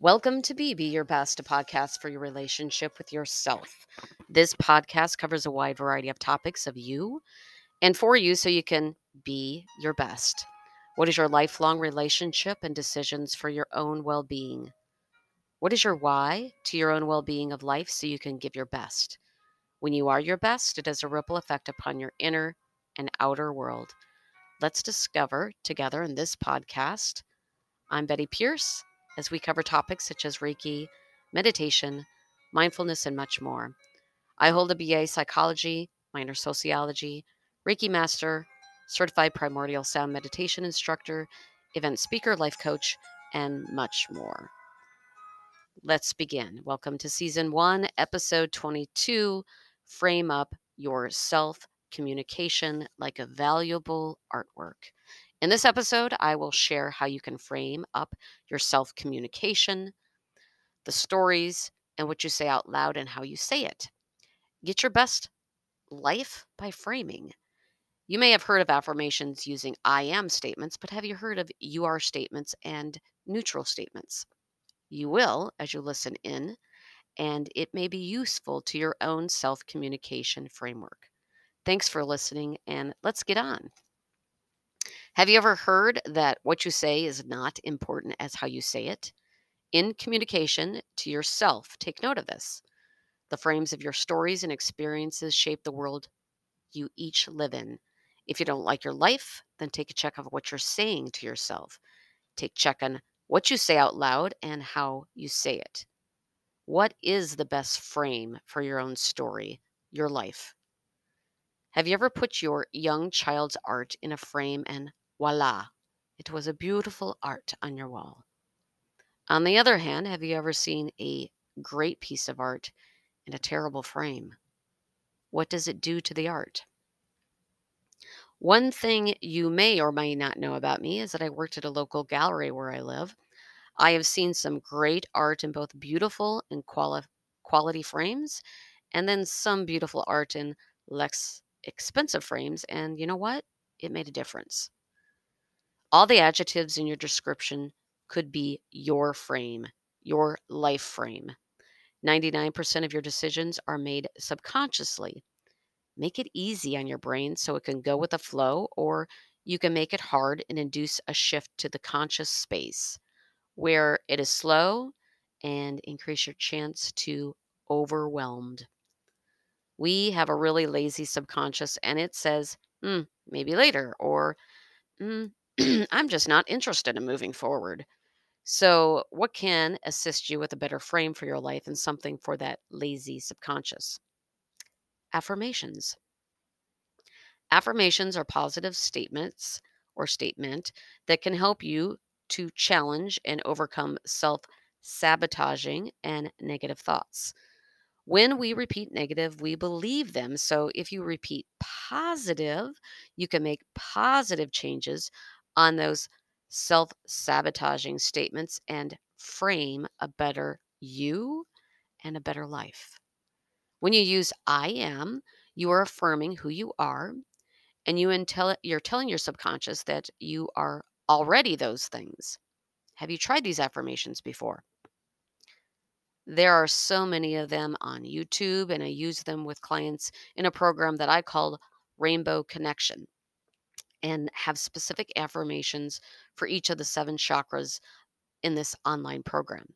Welcome to Be Be Your Best, a podcast for your relationship with yourself. This podcast covers a wide variety of topics of you and for you so you can be your best. What is your lifelong relationship and decisions for your own well being? What is your why to your own well being of life so you can give your best? When you are your best, it has a ripple effect upon your inner and outer world. Let's discover together in this podcast. I'm Betty Pierce as we cover topics such as Reiki, meditation, mindfulness, and much more. I hold a BA psychology, minor sociology, Reiki master, certified primordial sound meditation instructor, event speaker, life coach, and much more. Let's begin. Welcome to season one, episode 22 Frame Up Your Self Communication Like a Valuable Artwork. In this episode, I will share how you can frame up your self communication, the stories, and what you say out loud and how you say it. Get your best life by framing. You may have heard of affirmations using I am statements, but have you heard of you are statements and neutral statements? You will as you listen in, and it may be useful to your own self communication framework. Thanks for listening, and let's get on. Have you ever heard that what you say is not important as how you say it? In communication to yourself, take note of this. The frames of your stories and experiences shape the world you each live in. If you don't like your life, then take a check of what you're saying to yourself. Take check on what you say out loud and how you say it. What is the best frame for your own story, your life? Have you ever put your young child's art in a frame and Voila, it was a beautiful art on your wall. On the other hand, have you ever seen a great piece of art in a terrible frame? What does it do to the art? One thing you may or may not know about me is that I worked at a local gallery where I live. I have seen some great art in both beautiful and quali- quality frames, and then some beautiful art in less expensive frames. And you know what? It made a difference. All the adjectives in your description could be your frame, your life frame. 99% of your decisions are made subconsciously. Make it easy on your brain so it can go with the flow, or you can make it hard and induce a shift to the conscious space where it is slow and increase your chance to overwhelmed. We have a really lazy subconscious and it says, hmm, maybe later, or mm, I'm just not interested in moving forward. So, what can assist you with a better frame for your life and something for that lazy subconscious? Affirmations. Affirmations are positive statements or statement that can help you to challenge and overcome self sabotaging and negative thoughts. When we repeat negative, we believe them. So if you repeat positive, you can make positive changes on those self sabotaging statements and frame a better you and a better life. When you use I am, you are affirming who you are and you intel- you're telling your subconscious that you are already those things. Have you tried these affirmations before? There are so many of them on YouTube, and I use them with clients in a program that I call Rainbow Connection and have specific affirmations for each of the seven chakras in this online program.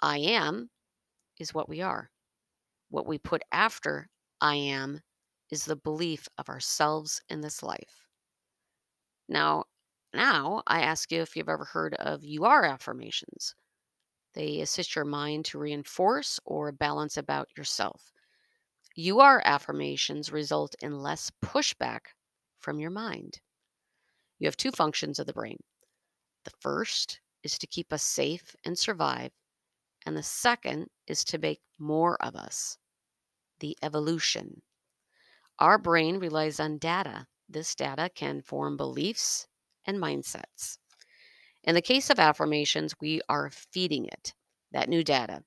I am is what we are. What we put after I am is the belief of ourselves in this life. Now, now I ask you if you've ever heard of you are affirmations. They assist your mind to reinforce or balance about yourself. You are affirmations result in less pushback from your mind. You have two functions of the brain. The first is to keep us safe and survive, and the second is to make more of us, the evolution. Our brain relies on data. This data can form beliefs and mindsets. In the case of affirmations, we are feeding it that new data.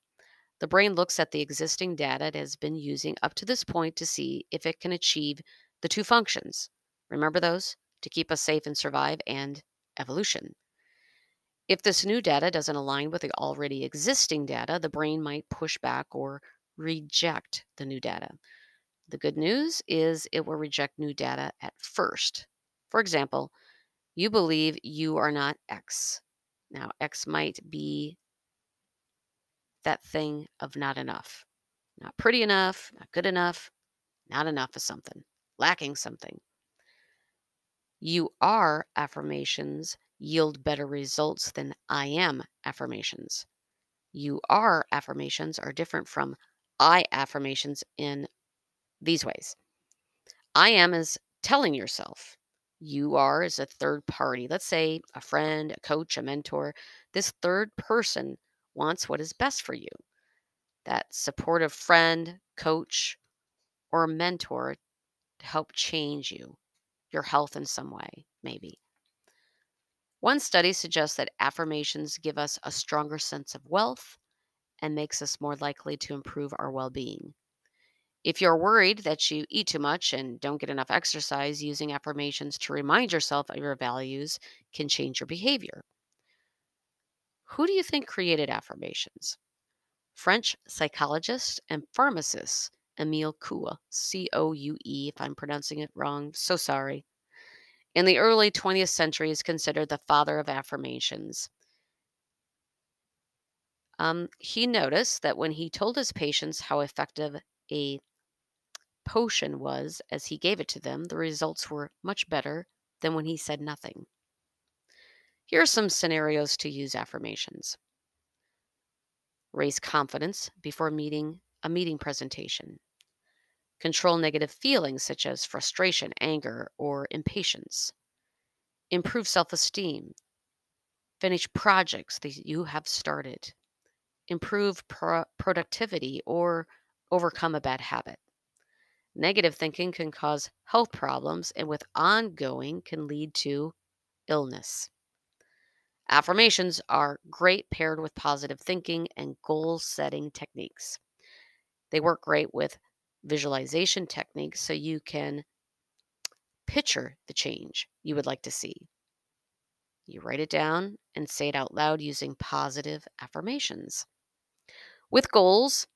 The brain looks at the existing data it has been using up to this point to see if it can achieve the two functions Remember those? To keep us safe and survive, and evolution. If this new data doesn't align with the already existing data, the brain might push back or reject the new data. The good news is it will reject new data at first. For example, you believe you are not X. Now, X might be that thing of not enough. Not pretty enough, not good enough, not enough of something, lacking something. You are affirmations yield better results than I am affirmations. You are affirmations are different from I affirmations in these ways. I am is telling yourself. You are is a third party. Let's say a friend, a coach, a mentor. This third person wants what is best for you. That supportive friend, coach, or mentor to help change you, your health in some way, maybe. One study suggests that affirmations give us a stronger sense of wealth and makes us more likely to improve our well-being. If you're worried that you eat too much and don't get enough exercise, using affirmations to remind yourself of your values can change your behavior. Who do you think created affirmations? French psychologist and pharmacist Emile Coué, C O U E, if I'm pronouncing it wrong, so sorry. In the early 20th century, is considered the father of affirmations. Um, he noticed that when he told his patients how effective a potion was as he gave it to them, the results were much better than when he said nothing. Here are some scenarios to use affirmations. Raise confidence before meeting a meeting presentation. Control negative feelings such as frustration, anger, or impatience. Improve self esteem. Finish projects that you have started. Improve pro- productivity or overcome a bad habit. Negative thinking can cause health problems and, with ongoing, can lead to illness. Affirmations are great paired with positive thinking and goal setting techniques. They work great with visualization techniques so you can picture the change you would like to see. You write it down and say it out loud using positive affirmations. With goals,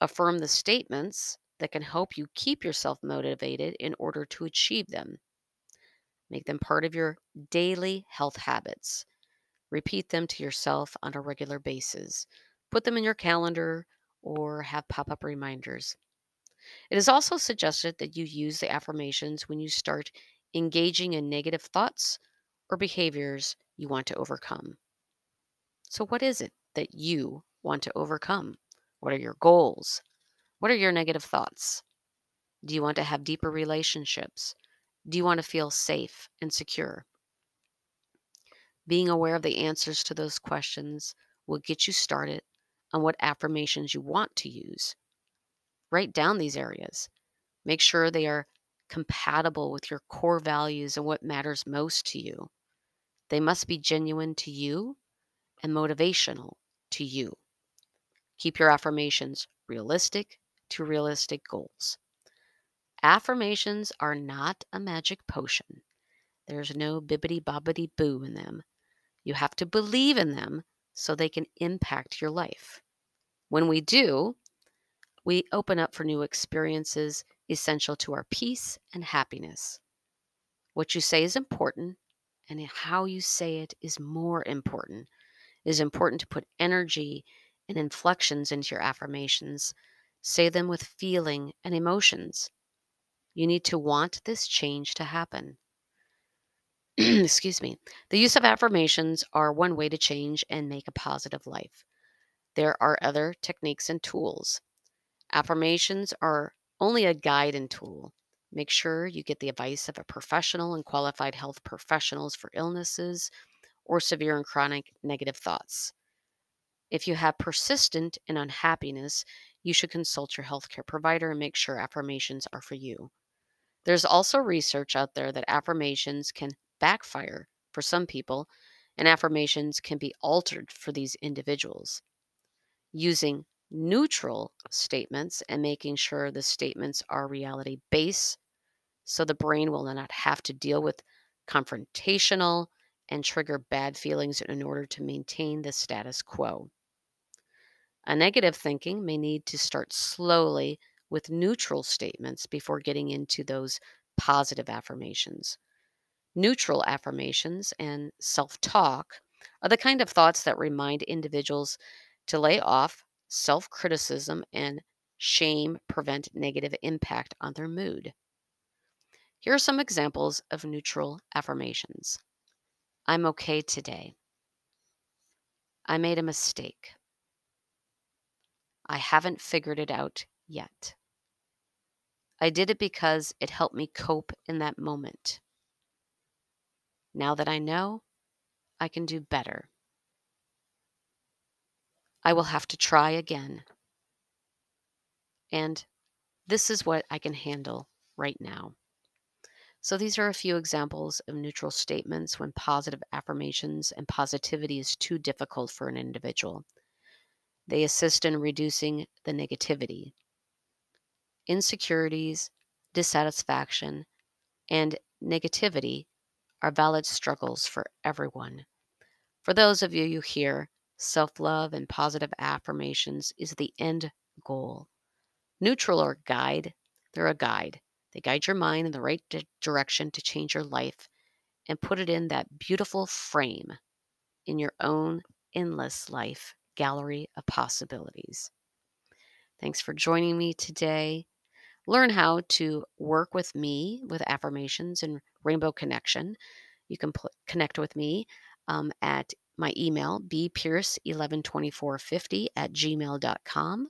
affirm the statements that can help you keep yourself motivated in order to achieve them. Make them part of your daily health habits. Repeat them to yourself on a regular basis. Put them in your calendar or have pop up reminders. It is also suggested that you use the affirmations when you start engaging in negative thoughts or behaviors you want to overcome. So, what is it that you want to overcome? What are your goals? What are your negative thoughts? Do you want to have deeper relationships? Do you want to feel safe and secure? Being aware of the answers to those questions will get you started on what affirmations you want to use. Write down these areas. Make sure they are compatible with your core values and what matters most to you. They must be genuine to you and motivational to you. Keep your affirmations realistic to realistic goals. Affirmations are not a magic potion. There's no bibbity bobbity boo in them. You have to believe in them so they can impact your life. When we do, we open up for new experiences essential to our peace and happiness. What you say is important, and how you say it is more important. It is important to put energy and inflections into your affirmations Say them with feeling and emotions. You need to want this change to happen. Excuse me. The use of affirmations are one way to change and make a positive life. There are other techniques and tools. Affirmations are only a guide and tool. Make sure you get the advice of a professional and qualified health professionals for illnesses or severe and chronic negative thoughts. If you have persistent and unhappiness, you should consult your healthcare provider and make sure affirmations are for you. There's also research out there that affirmations can backfire for some people, and affirmations can be altered for these individuals. Using neutral statements and making sure the statements are reality based so the brain will not have to deal with confrontational and trigger bad feelings in order to maintain the status quo. A negative thinking may need to start slowly with neutral statements before getting into those positive affirmations. Neutral affirmations and self talk are the kind of thoughts that remind individuals to lay off self criticism and shame, prevent negative impact on their mood. Here are some examples of neutral affirmations I'm okay today. I made a mistake. I haven't figured it out yet. I did it because it helped me cope in that moment. Now that I know, I can do better. I will have to try again. And this is what I can handle right now. So, these are a few examples of neutral statements when positive affirmations and positivity is too difficult for an individual. They assist in reducing the negativity. Insecurities, dissatisfaction, and negativity are valid struggles for everyone. For those of you here, self love and positive affirmations is the end goal. Neutral or guide, they're a guide. They guide your mind in the right di- direction to change your life and put it in that beautiful frame in your own endless life gallery of possibilities. Thanks for joining me today. Learn how to work with me with affirmations and Rainbow Connection. You can pl- connect with me um, at my email, bpierce112450 at gmail.com.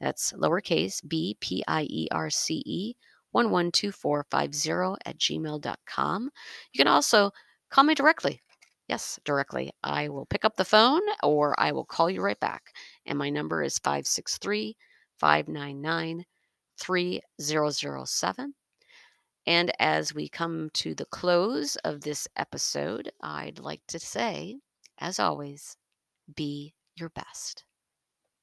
That's lowercase b p i e r c e 112450 at gmail.com. You can also call me directly. Yes, directly. I will pick up the phone or I will call you right back. And my number is 563 599 3007. And as we come to the close of this episode, I'd like to say, as always, be your best.